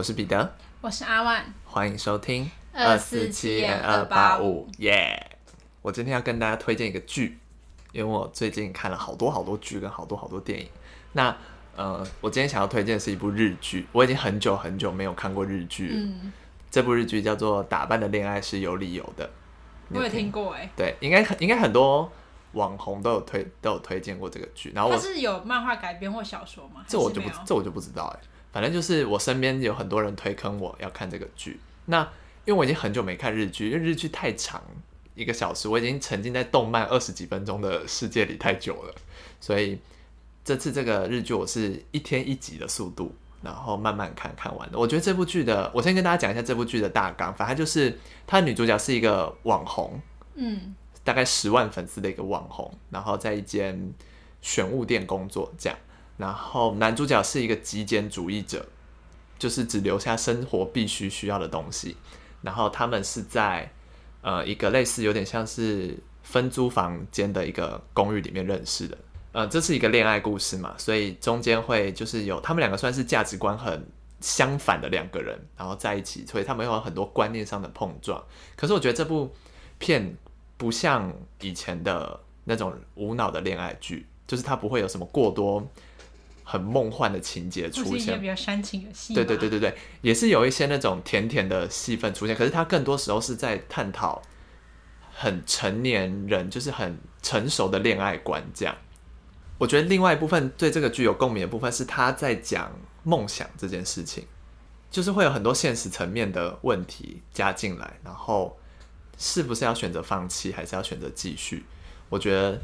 我是彼得，我是阿万，欢迎收听二四七二八五，耶！我今天要跟大家推荐一个剧，因为我最近看了好多好多剧跟好多好多电影。那呃，我今天想要推荐的是一部日剧，我已经很久很久没有看过日剧这部日剧叫做《打扮的恋爱是有理由的》，你我有听？过哎，对，应该应该很多网红都有推都有推荐过这个剧，然后我它是有漫画改编或小说吗？这我就不这我就不知道哎、反正就是我身边有很多人推坑我要看这个剧。那因为我已经很久没看日剧，因为日剧太长，一个小时，我已经沉浸在动漫二十几分钟的世界里太久了，所以这次这个日剧我是一天一集的速度，然后慢慢看看完的。我觉得这部剧的，我先跟大家讲一下这部剧的大纲，反正就是它的女主角是一个网红，嗯大概十万粉丝的一个网红，然后在一间选物店工作这样。然后男主角是一个极简主义者，就是只留下生活必须需要的东西。然后他们是在呃一个类似有点像是分租房间的一个公寓里面认识的。呃，这是一个恋爱故事嘛，所以中间会就是有他们两个算是价值观很相反的两个人，然后在一起，所以他们有很多观念上的碰撞。可是我觉得这部片不像以前的那种无脑的恋爱剧，就是它不会有什么过多很梦幻的情节出现比。较煽情的戏，对对对，对对，也是有一些那种甜甜的戏份出现，可是它更多时候是在探讨很成年人，就是很成熟的恋爱观这样。我觉得另外一部分对这个剧有共鸣的部分是他在讲梦想这件事情，就是会有很多现实层面的问题加进来，然后是不是要选择放弃，还是要选择继续？我觉得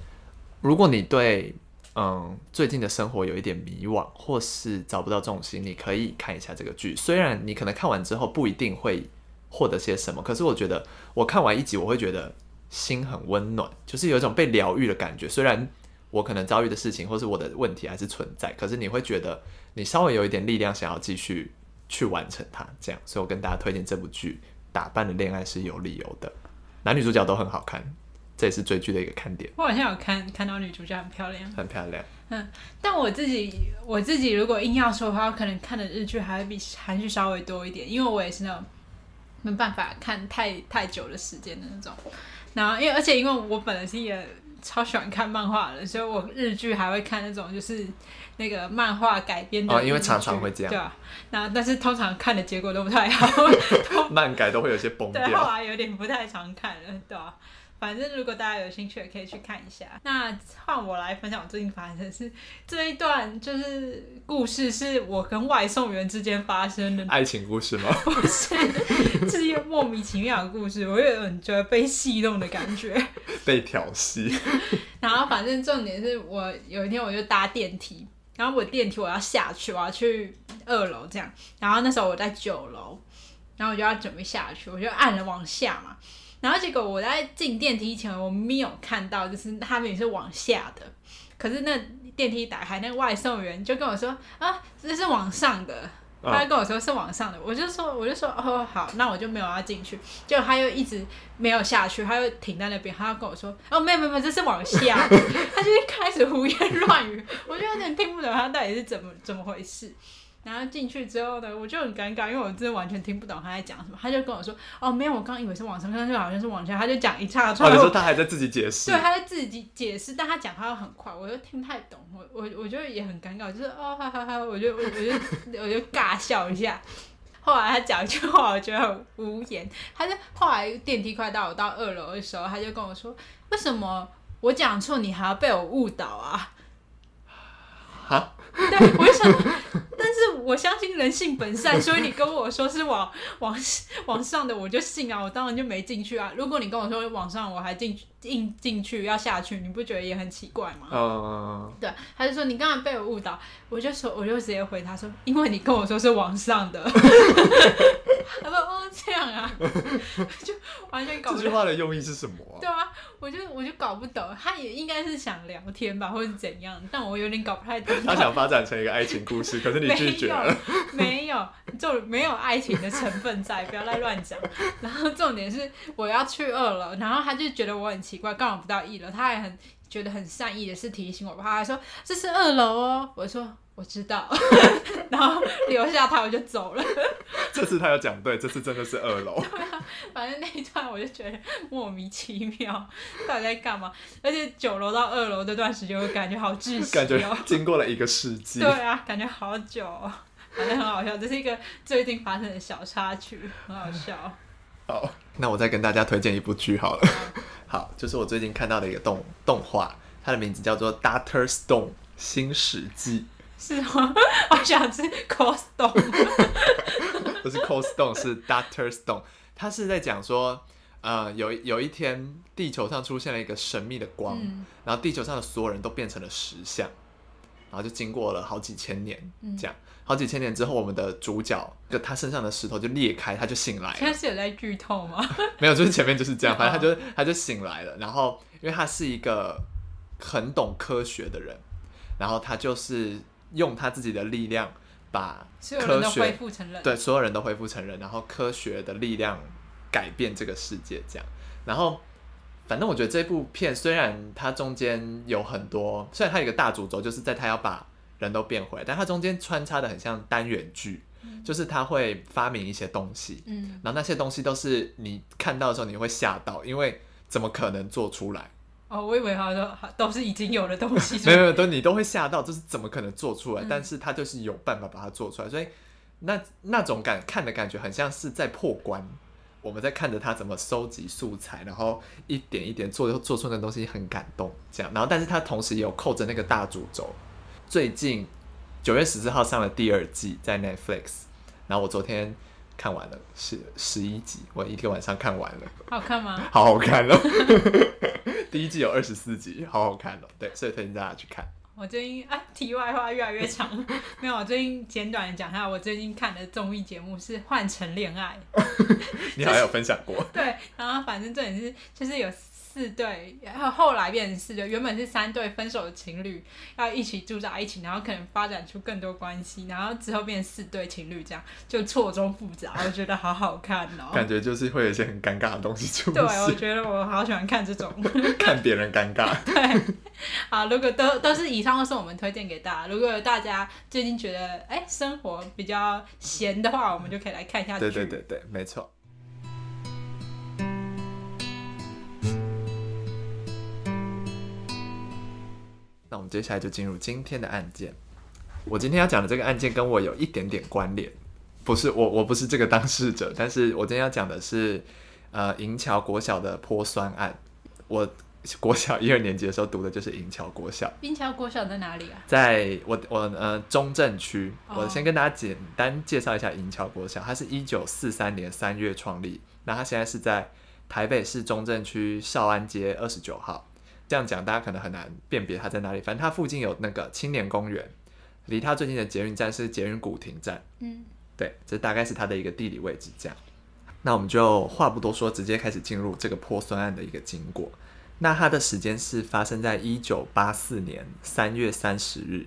如果你对嗯最近的生活有一点迷惘，或是找不到重心，你可以看一下这个剧。虽然你可能看完之后不一定会获得些什么，可是我觉得我看完一集，我会觉得心很温暖，就是有一种被疗愈的感觉。虽然我可能遭遇的事情或是我的问题还是存在，可是你会觉得你稍微有一点力量，想要继续去完成它。这样，所以我跟大家推荐这部剧《打扮的恋爱是有理由的》，男女主角都很好看，这也是追剧的一个看点，我好像有看看到女主角很漂亮，很漂亮。嗯但我自己我自己如果硬要说的话，我可能看的日剧还会比韩剧稍微多一点，因为我也是那种没办法看太太久的时间的那种。然后因为而且因为我本人是也超喜欢看漫画的，所以我日剧还会看那种就是那个漫画改编的哦因为常常会这样对啊。然后但是通常看的结果都不太好，漫改都会有些崩对，后掉。来有点不太常看了，对啊。反正如果大家有兴趣，也可以去看一下。那换我来分享我最近发生的事。这一段就是故事，是我跟外送员之间发生的，爱情故事吗？不是，是一个莫名其妙的故事。我有点觉得被戏弄的感觉。被调戏。然后反正重点是我有一天我就搭电梯，然后我电梯我要下去，我要去二楼这样，然后那时候我在九楼，然后我就要准备下去，我就按了往下嘛，然后结果我在进电梯前，我没有看到就是他们也是往下的，可是那电梯打开，那个外送员就跟我说啊，这是往上的。他就跟我说是往上的，我就说我就说哦好，那我就没有要进去。结果他又一直没有下去，他又停在那边，他又跟我说哦没有没有没有，这是往下的。他就开始胡言乱语，我就有点听不懂他到底是怎么怎么回事。然后进去之后呢，我就很尴尬，因为我真的完全听不懂他在讲什么。他就跟我说哦没有，我刚以为是往上，看就好像是往下，他就讲一串哦，串。你说他还在自己解释对，？他在自己解释，但他讲话又很快，我又听不太懂，我我我就也很尴尬，就是哦哈哈哈，我就我我就我就尬笑一下。后来他讲一句话，我觉得很无言。他就后来电梯快到我到二楼的时候，他就跟我说：“为什么我讲错，你还要被我误导啊？”啊，对，我就想，我相信人性本善，所以你跟我说是往往往上的，我就信啊，我当然就没进去啊。如果你跟我说往上，我还进进进去要下去，你不觉得也很奇怪吗？嗯，对，他就说你刚才被我误导，我就说我就直接回他说，因为你跟我说是往上的，他说哦这样啊，就完全搞这句不懂。话的用意是什么啊？对啊，我就我就搞不懂，他也应该是想聊天吧，或者怎样，但我有点搞不太懂。他想发展成一个爱情故事，可是你拒绝了。没有，就没有爱情的成分在，不要再乱讲。然后重点是我要去二楼，然后他就觉得我很奇怪，刚好不到一楼，他还很觉得很善意的是提醒我吧，他还说这是二楼哦，我说我知道，然后留下他我就走了。这次他有讲对，这次真的是二楼。对 啊反正那一段我就觉得莫名其妙，到底在干嘛？而且九楼到二楼这段时间，我感觉好窒息感觉哦。经过了一个世纪。对啊，感觉好久、哦，反正很好笑，这是一个最近发生的小插曲，很好笑。好，那我再跟大家推荐一部剧好了。好，就是我最近看到的一个动动画，它的名字叫做《Doctor Stone 新史记是吗？我想吃 Costco。》，不是 Cold Stone，是 Doctor Stone。他是在讲说，呃，有一有一天地球上出现了一个神秘的光，嗯然后地球上的所有人都变成了石像，然后就经过了好几千年，嗯这样好几千年之后，我们的主角就他身上的石头就裂开，他就醒来了现。在是有在剧透吗？没有，就是前面就是这样，反正他哦就他就醒来了，然后因为他是一个很懂科学的人，然后他就是用他自己的力量把科学复成人。对所有人都恢复成人，然后科学的力量改变这个世界，这样，然后。反正我觉得这部片虽然它中间有很多，虽然它有一个大主轴，就是在它要把人都变回来，但它中间穿插的很像单元剧，就是它会发明一些东西，嗯，然后那些东西都是你看到的时候你会吓到，因为怎么可能做出来？哦，我以为他说都是已经有的东西。没有没有，都你都会吓到，就是怎么可能做出来？嗯但是他就是有办法把它做出来，所以那那种感看的感觉很像是在破关。我们在看着他怎么收集素材，然后一点一点做，做出那东西很感动，这样。然后，但是他同时也有扣着那个大主轴。最近九月十四号上了第二季，在 Netflix。然后我昨天看完了，是十一集，我一个晚上看完了。好看吗？好好看哦！第一季有二十四集，好好看哦。对，所以推荐大家去看。我最近啊，题外话越来越长。没有，我最近简短的讲一下，我最近看的综艺节目是《换乘恋爱》。你好像有分享过，对，然后反正这也是就是有四对，然后后来变成四对，原本是三对分手的情侣要一起住在一起，然后可能发展出更多关系，然后之后变成四对情侣，这样就错综复杂，我觉得好好看哦。感觉就是会有一些很尴尬的东西出对，我现，觉得我好喜欢看这种。看别人尴尬。对，好，如果都都是以上都是我们推荐给大家。如果大家最近觉得哎生活比较闲的话，我们就可以来看一下剧。对对对对，没错。那我们接下来就进入今天的案件。我今天要讲的这个案件跟我有一点点关联，不是我我不是这个当事者，但是我今天要讲的是呃银桥国小的泼酸案。我国小一二年级的时候读的就是银桥国小。银桥国小在哪里啊？在我我呃中正区，哦我先跟大家简单介绍一下银桥国小，它是一九四三年三月创立，那它现在是在台北市中正区少安街二十九号。这样讲大家可能很难辨别它在哪里，反正它附近有那个青年公园，离它最近的捷运站是捷运古亭站，嗯，对，这大概是它的一个地理位置。这样，那我们就话不多说，直接开始进入这个破酸案的一个经过。那它的时间是发生在一九八四年三月三十日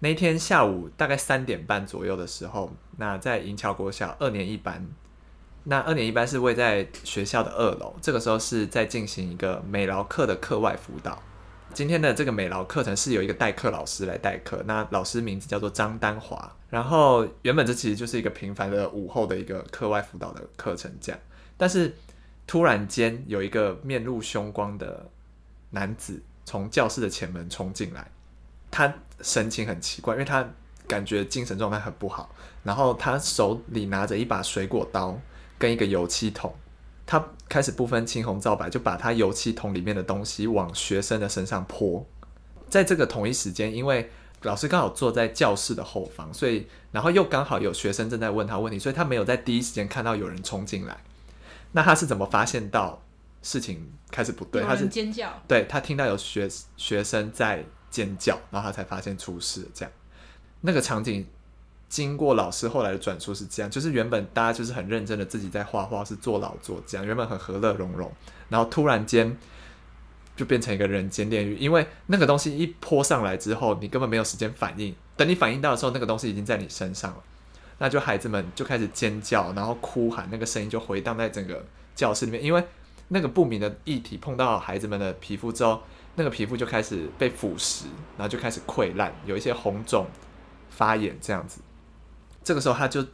那一天下午大概三点半左右的时候，那在银桥国小二年一班，那二年一班是位在学校的二楼，这个时候是在进行一个美劳课的课外辅导。今天的这个美劳课程是由一个代课老师来代课，那老师名字叫做张丹华。然后原本这其实就是一个平凡的午后的一个课外辅导的课程，这样。但是突然间有一个面露凶光的男子从教室的前门冲进来，他神情很奇怪，因为他感觉精神状态很不好，然后他手里拿着一把水果刀跟一个油漆桶，他开始不分青红皂白，就把他油漆桶里面的东西往学生的身上泼。在这个同一时间，因为老师刚好坐在教室的后方，所以然后又刚好有学生正在问他问题，所以他没有在第一时间看到有人冲进来。那他是怎么发现到事情开始不对？他是尖叫。对他听到有学学生在尖叫，然后他才发现出事了。这样，那个场景经过老师后来的转述是这样，就是原本大家就是很认真的自己在画画，是做老做这样，原本很和乐融融，然后突然间就变成一个人间炼狱，因为那个东西一泼上来之后，你根本没有时间反应，等你反应到的时候，那个东西已经在你身上了。那就孩子们就开始尖叫，然后哭喊，那个声音就回荡在整个教室里面，因为那个不明的液体碰到孩子们的皮肤之后，那个皮肤就开始被腐蚀，然后就开始溃烂，有一些红肿、发炎这样子。这个时候他就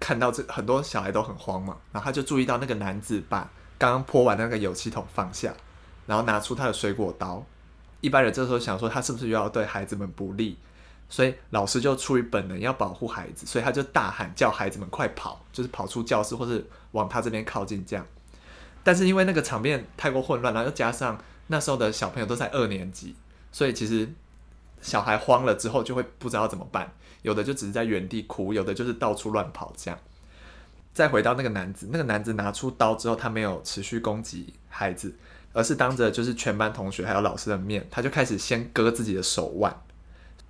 看到这很多小孩都很慌嘛，然后他就注意到那个男子把刚刚泼完那个油漆桶放下，然后拿出他的水果刀。一般人这时候想说他是不是又要对孩子们不利，所以老师就出于本能要保护孩子，所以他就大喊叫孩子们快跑，就是跑出教室或是往他这边靠近这样。但是因为那个场面太过混乱，然后又加上那时候的小朋友都在二年级，所以其实小孩慌了之后就会不知道怎么办，有的就只是在原地哭，有的就是到处乱跑这样。再回到那个男子，那个男子拿出刀之后，他没有持续攻击孩子，而是当着就是全班同学还有老师的面，他就开始先割自己的手腕，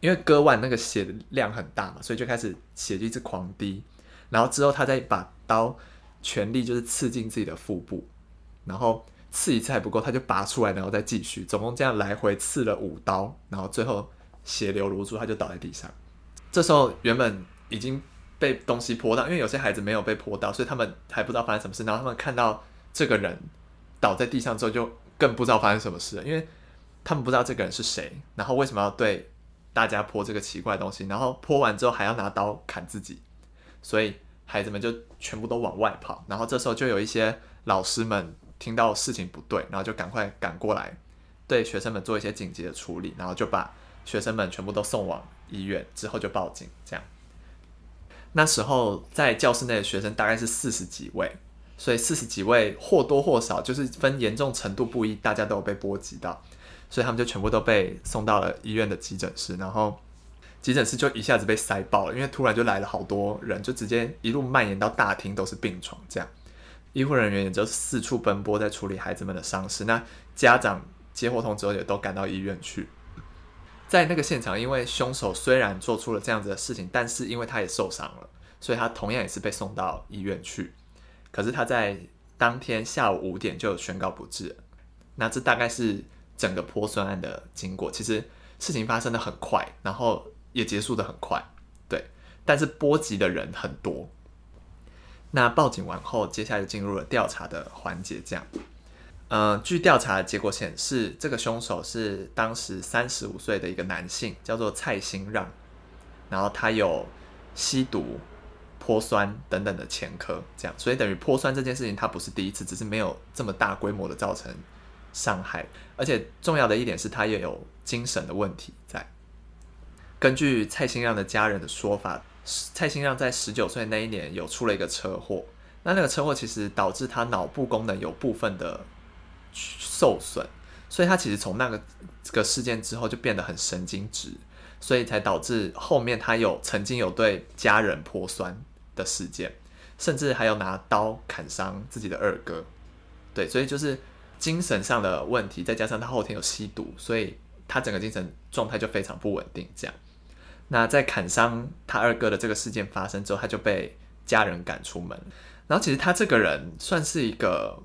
因为割腕那个血的量很大嘛，所以就开始血就一直狂滴，然后之后他再把刀全力就是刺进自己的腹部。然后刺一次还不够，他就拔出来，然后再继续，总共这样来回刺了五刀，然后最后血流如注，他就倒在地上。这时候原本已经被东西泼到，因为有些孩子没有被泼到，所以他们还不知道发生什么事。然后他们看到这个人倒在地上之后，就更不知道发生什么事了，因为他们不知道这个人是谁，然后为什么要对大家泼这个奇怪的东西，然后泼完之后还要拿刀砍自己，所以孩子们就全部都往外跑。然后这时候就有一些老师们。听到事情不对，然后就赶快赶过来，对学生们做一些紧急的处理，然后就把学生们全部都送往医院，之后就报警。这样，那时候在教室内的学生大概是四十几位，所以四十几位或多或少就是分严重程度不一，大家都有被波及到，所以他们就全部都被送到了医院的急诊室，然后急诊室就一下子被塞爆了，因为突然就来了好多人，就直接一路蔓延到大厅都是病床这样。医护人员也就四处奔波，在处理孩子们的伤势。那家长接获通知后，也都赶到医院去。在那个现场，因为凶手虽然做出了这样子的事情，但是因为他也受伤了，所以他同样也是被送到医院去。可是他在当天下午五点就宣告不治。那这大概是整个泼酸案的经过。其实事情发生的很快，然后也结束的很快，对。但是波及的人很多。那报警完后，接下来就进入了调查的环节。这样，呃，据调查结果显示，这个凶手是当时三十五岁的一个男性，叫做蔡兴让。然后他有吸毒、泼酸等等的前科，这样，所以等于泼酸这件事情他不是第一次，只是没有这么大规模的造成伤害。而且重要的一点是他也有精神的问题在。根据蔡兴让的家人的说法。蔡兴让在十九岁那一年有出了一个车祸，那那个车祸其实导致他脑部功能有部分的受损，所以他其实从那个这个事件之后就变得很神经质，所以才导致后面他有曾经有对家人泼酸的事件，甚至还有拿刀砍伤自己的二哥，对，所以就是精神上的问题，再加上他后天有吸毒，所以他整个精神状态就非常不稳定，这样。那在砍伤他二哥的这个事件发生之后，他就被家人赶出门。然后其实他这个人算是一个，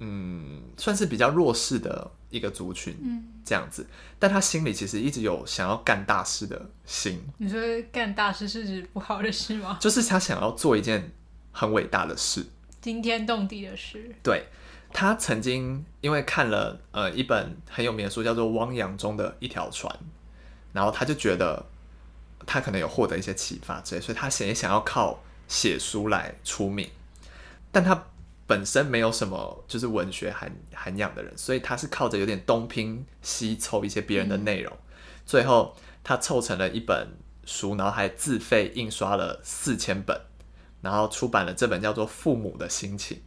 嗯，算是比较弱势的一个族群，嗯，这样子。但他心里其实一直有想要干大事的心。你说干大事是指不好的事吗？就是他想要做一件很伟大的事，惊天动地的事。对，他曾经因为看了呃一本很有名的书，叫做《汪洋中的一条船》，然后他就觉得。他可能有获得一些启发之类，所以他想也想要靠写书来出名，但他本身没有什么就是文学涵涵养的人，所以他是靠着有点东拼西凑一些别人的内容，最后他凑成了一本书，然后还自费印刷了四千本，然后出版了这本叫做《父母的心情》。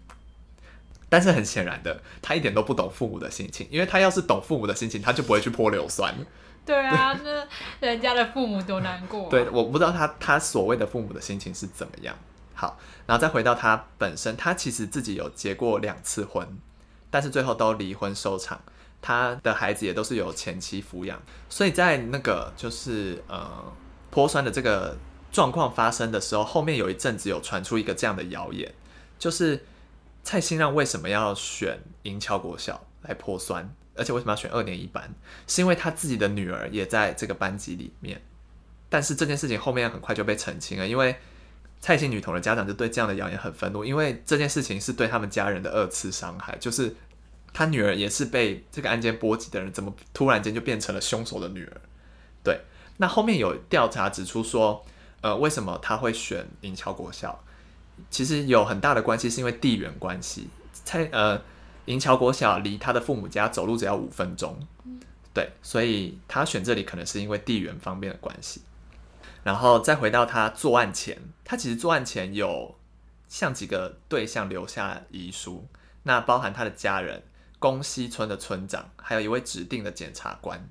但是很显然的，他一点都不懂父母的心情，因为他要是懂父母的心情，他就不会去泼硫酸。对啊，那人家的父母多难过。对，我不知道他他所谓的父母的心情是怎么样。好，然后再回到他本身，他其实自己有结过两次婚，但是最后都离婚收场。他的孩子也都是由前妻抚养，所以在那个就是呃泼酸的这个状况发生的时候，后面有一阵子有传出一个这样的谣言，就是蔡兴让为什么要选银桥国小来泼酸？而且为什么要选二年一班？是因为他自己的女儿也在这个班级里面。但是这件事情后面很快就被澄清了，因为蔡姓女童的家长就对这样的谣言很愤怒，因为这件事情是对他们家人的二次伤害，就是他女儿也是被这个案件波及的人，怎么突然间就变成了凶手的女儿？对，那后面有调查指出说，呃，为什么他会选银桥国小？其实有很大的关系，是因为地缘关系。蔡呃，银桥国小离他的父母家走路只要五分钟，对，所以他选这里可能是因为地缘方面的关系。然后再回到他作案前，他其实作案前有向几个对象留下遗书，那包含他的家人、宫西村的村长，还有一位指定的检察官。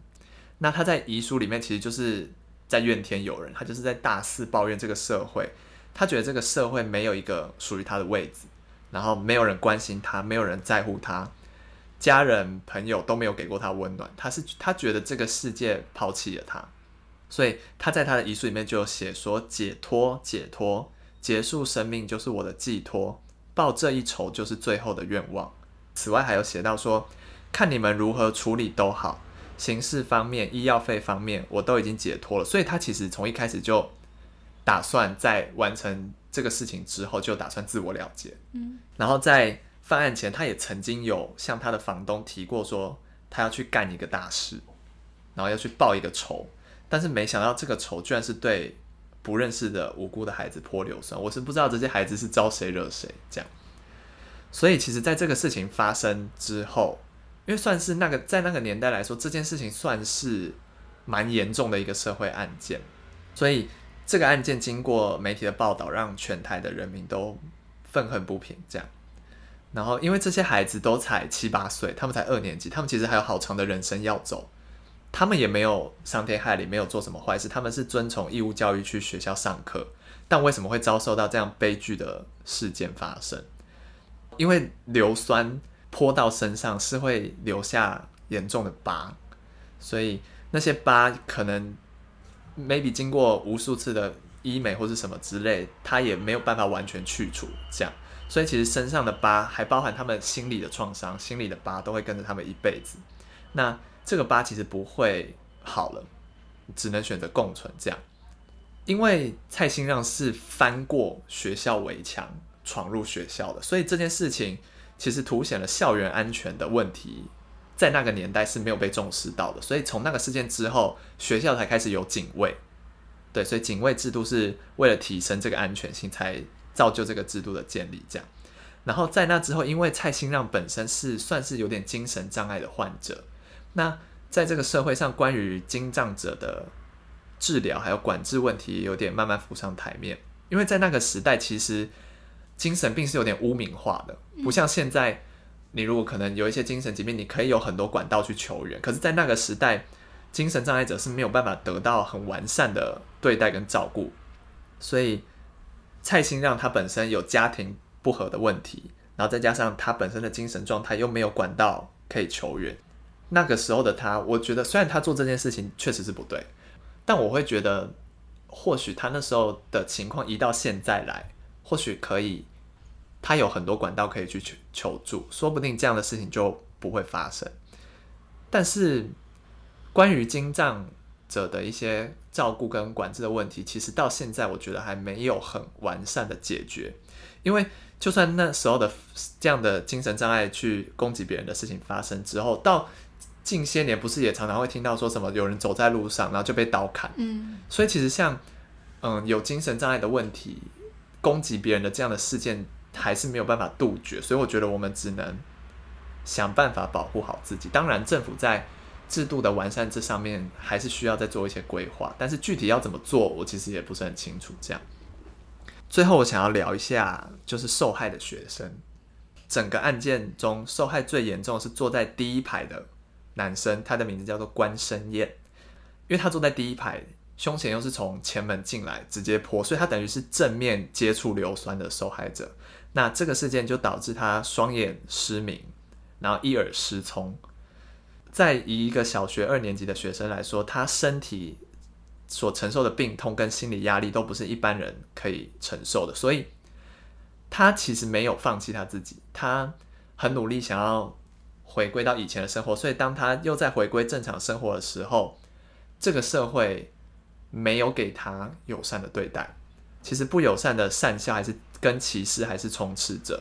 那他在遗书里面其实就是在怨天尤人，他就是在大肆抱怨这个社会，他觉得这个社会没有一个属于他的位置，然后没有人关心他，没有人在乎他，家人朋友都没有给过他温暖，他是他觉得这个世界抛弃了他。所以他在他的遗书里面就有写说：“解脱，解脱，结束生命就是我的寄托，报这一仇就是最后的愿望。”此外还有写到说：“看你们如何处理都好，刑事方面、医药费方面，我都已经解脱了。”所以他其实从一开始就打算在完成这个事情之后，就打算自我了结。嗯，然后在犯案前，他也曾经有向他的房东提过说，他要去干一个大事，然后要去报一个仇。但是没想到这个仇居然是对不认识的无辜的孩子泼硫酸，我是不知道这些孩子是招谁惹谁这样。所以其实，在这个事情发生之后，因为算是那个在那个年代来说，这件事情算是蛮严重的一个社会案件，所以这个案件经过媒体的报道，让全台的人民都愤恨不平。这样，然后因为这些孩子都才七八岁，他们才二年级，他们其实还有好长的人生要走。他们也没有伤天害理，没有做什么坏事。他们是遵从义务教育去学校上课，但为什么会遭受到这样悲剧的事件发生？因为硫酸泼到身上是会留下严重的疤，所以那些疤可能 maybe 经过无数次的医美或是什么之类，它也没有办法完全去除。这样，所以其实身上的疤还包含他们心理的创伤，心理的疤都会跟着他们一辈子。那。这个疤其实不会好了，只能选择共存这样。因为蔡兴让是翻过学校围墙闯入学校的，所以这件事情其实凸显了校园安全的问题，在那个年代是没有被重视到的。所以从那个事件之后，学校才开始有警卫。对，所以警卫制度是为了提升这个安全性，才造就这个制度的建立。这样，然后在那之后，因为蔡兴让本身是算是有点精神障碍的患者。那在这个社会上，关于精障者的治疗还有管制问题，有点慢慢浮上台面。因为在那个时代，其实精神病是有点污名化的，不像现在，你如果可能有一些精神疾病，你可以有很多管道去求援。可是，在那个时代，精神障碍者是没有办法得到很完善的对待跟照顾。所以，蔡兴让他本身有家庭不和的问题，然后再加上他本身的精神状态又没有管道可以求援。那个时候的他，我觉得虽然他做这件事情确实是不对，但我会觉得，或许他那时候的情况移到现在来，或许可以，他有很多管道可以去求求助，说不定这样的事情就不会发生。但是，关于精障者的一些照顾跟管制的问题，其实到现在我觉得还没有很完善的解决，因为就算那时候的这样的精神障碍去攻击别人的事情发生之后，到近些年不是也常常会听到说什么有人走在路上，然后就被刀砍。嗯，所以其实像嗯有精神障碍的问题攻击别人的这样的事件，还是没有办法杜绝。所以我觉得我们只能想办法保护好自己。当然，政府在制度的完善这上面还是需要再做一些规划，但是具体要怎么做，我其实也不是很清楚。这样，最后我想要聊一下，就是受害的学生。整个案件中，受害最严重是坐在第一排的。男生，他的名字叫做关生燕，因为他坐在第一排，胸前又是从前门进来直接泼，所以他等于是正面接触硫酸的受害者。那这个事件就导致他双眼失明，然后一耳失聪。在以一个小学二年级的学生来说，他身体所承受的病痛跟心理压力都不是一般人可以承受的，所以他其实没有放弃他自己，他很努力想要。回归到以前的生活，所以当他又在回归正常生活的时候，这个社会没有给他友善的对待，其实不友善的善笑还是跟歧视还是充斥着，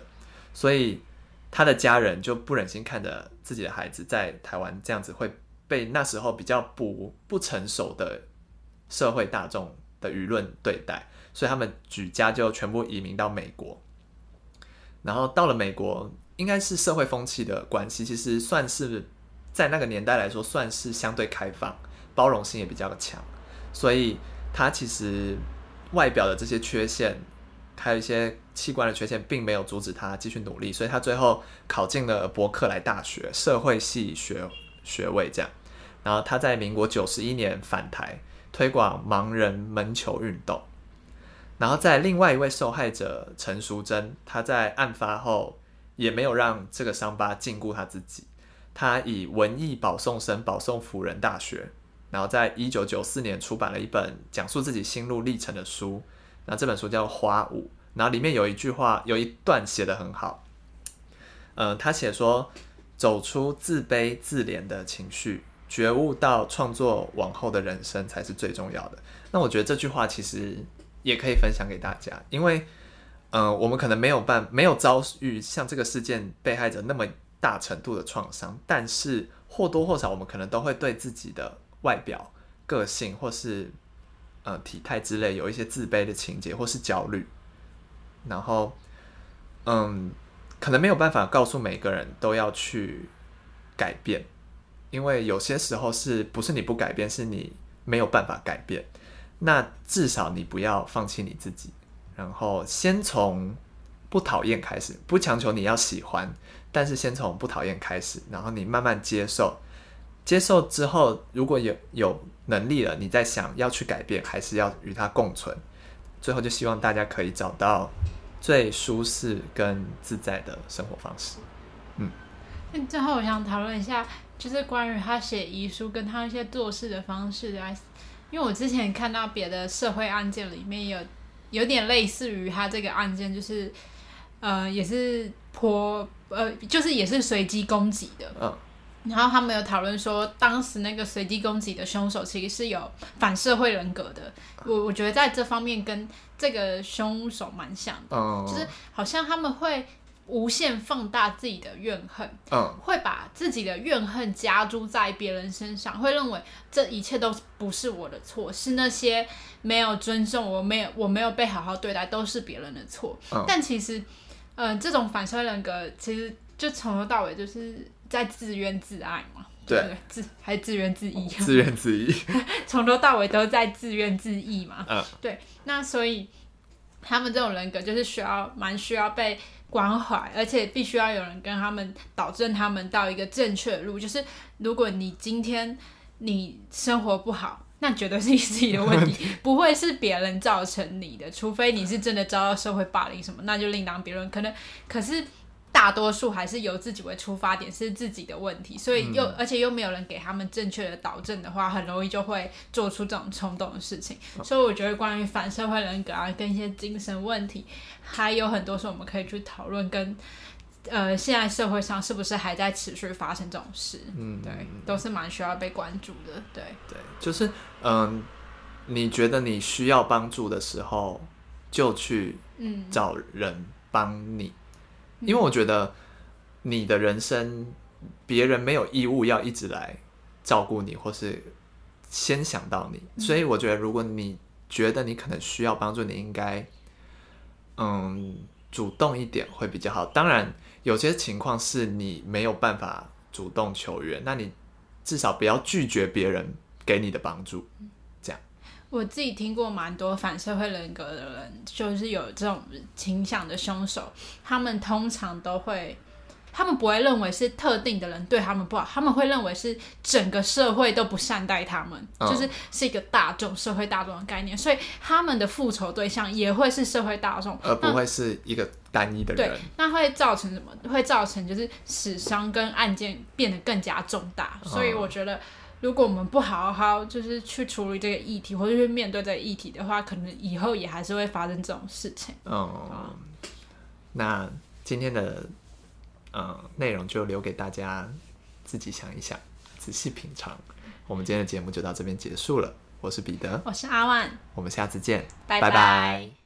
所以他的家人就不忍心看着自己的孩子在台湾这样子会被那时候比较不不成熟的社会大众的舆论对待，所以他们举家就全部移民到美国。然后到了美国，应该是社会风气的关系，其实算是在那个年代来说，算是相对开放，包容性也比较强，所以他其实外表的这些缺陷，还有一些器官的缺陷，并没有阻止他继续努力，所以他最后考进了伯克莱大学社会系学学位，这样。然后他在民国九十一年返台，推广盲人门球运动。然后在另外一位受害者陈淑贞，她在案发后也没有让这个伤疤禁锢他自己，他以文艺保送生保送辅仁大学，然后在一九九四年出版了一本讲述自己心路历程的书，那这本书叫《花舞》，然后里面有一句话，有一段写得很好，呃，他写说，走出自卑自怜的情绪，觉悟到创作往后的人生才是最重要的。那我觉得这句话其实。也可以分享给大家，因为，嗯，我们可能没有办没有遭遇像这个事件被害者那么大程度的创伤，但是或多或少我们可能都会对自己的外表、个性或是呃体态之类有一些自卑的情节或是焦虑，然后，嗯，可能没有办法告诉每个人都要去改变，因为有些时候是不是你不改变，是你没有办法改变。那至少你不要放弃你自己，然后先从不讨厌开始，不强求你要喜欢，但是先从不讨厌开始，然后你慢慢接受，接受之后，如果有有能力了，你再想要去改变，还是要与它共存。最后就希望大家可以找到最舒适跟自在的生活方式。嗯，那最后我想讨论一下，就是关于他写遗书跟他一些做事的方式的。因为我之前看到别的社会案件里面有有点类似于他这个案件，就是呃也是颇呃就是也是随机攻击的，嗯，然后他们有讨论说，当时那个随机攻击的凶手其实是有反社会人格的，我我觉得在这方面跟这个凶手蛮像的，就是好像他们会。无限放大自己的怨恨，嗯，会把自己的怨恨加诸在别人身上，会认为这一切都不是我的错，是那些没有尊重我、没有我没有被好好对待，都是别人的错。但其实，呃，这种反社会人格其实就从头到尾就是在自怨自艾嘛，对，自还自怨自艾，自怨自艾，从头到尾都在自怨自艾嘛，嗯，对。那所以他们这种人格就是需要蛮需要被。关怀，而且必须要有人跟他们导正他们到一个正确的路。就是如果你今天你生活不好，那绝对是你自己的问题，不会是别人造成你的。除非你是真的遭到社会霸凌什么，那就另当别论。可能可是。大多数还是由自己为出发点，是自己的问题，所以又而且又没有人给他们正确的导正的话，很容易就会做出这种冲动的事情。所以我觉得关于反社会人格啊，跟一些精神问题，还有很多是我们可以去讨论，跟呃现在社会上是不是还在持续发生这种事？嗯，对，都是蛮需要被关注的。对对，就是嗯，你觉得你需要帮助的时候，就去嗯找人帮你。因为我觉得你的人生，别人没有义务要一直来照顾你，或是先想到你。所以我觉得，如果你觉得你可能需要帮助，你应该嗯主动一点会比较好。当然，有些情况是你没有办法主动求援，那你至少不要拒绝别人给你的帮助。我自己听过蛮多反社会人格的人，就是有这种倾向的凶手，他们通常都会，他们不会认为是特定的人对他们不好，他们会认为是整个社会都不善待他们，就是是一个大众社会大众的概念，所以他们的复仇对象也会是社会大众，而不会是一个单一的人。对，那会造成什么？会造成就是死伤跟案件变得更加重大，所以我觉得。如果我们不好好就是去处理这个议题，或者去面对这个议题的话，可能以后也还是会发生这种事情。哦，那今天的嗯内容就留给大家自己想一想，仔细品尝。我们今天的节目就到这边结束了。我是彼得，我是阿万，我们下次见，拜拜。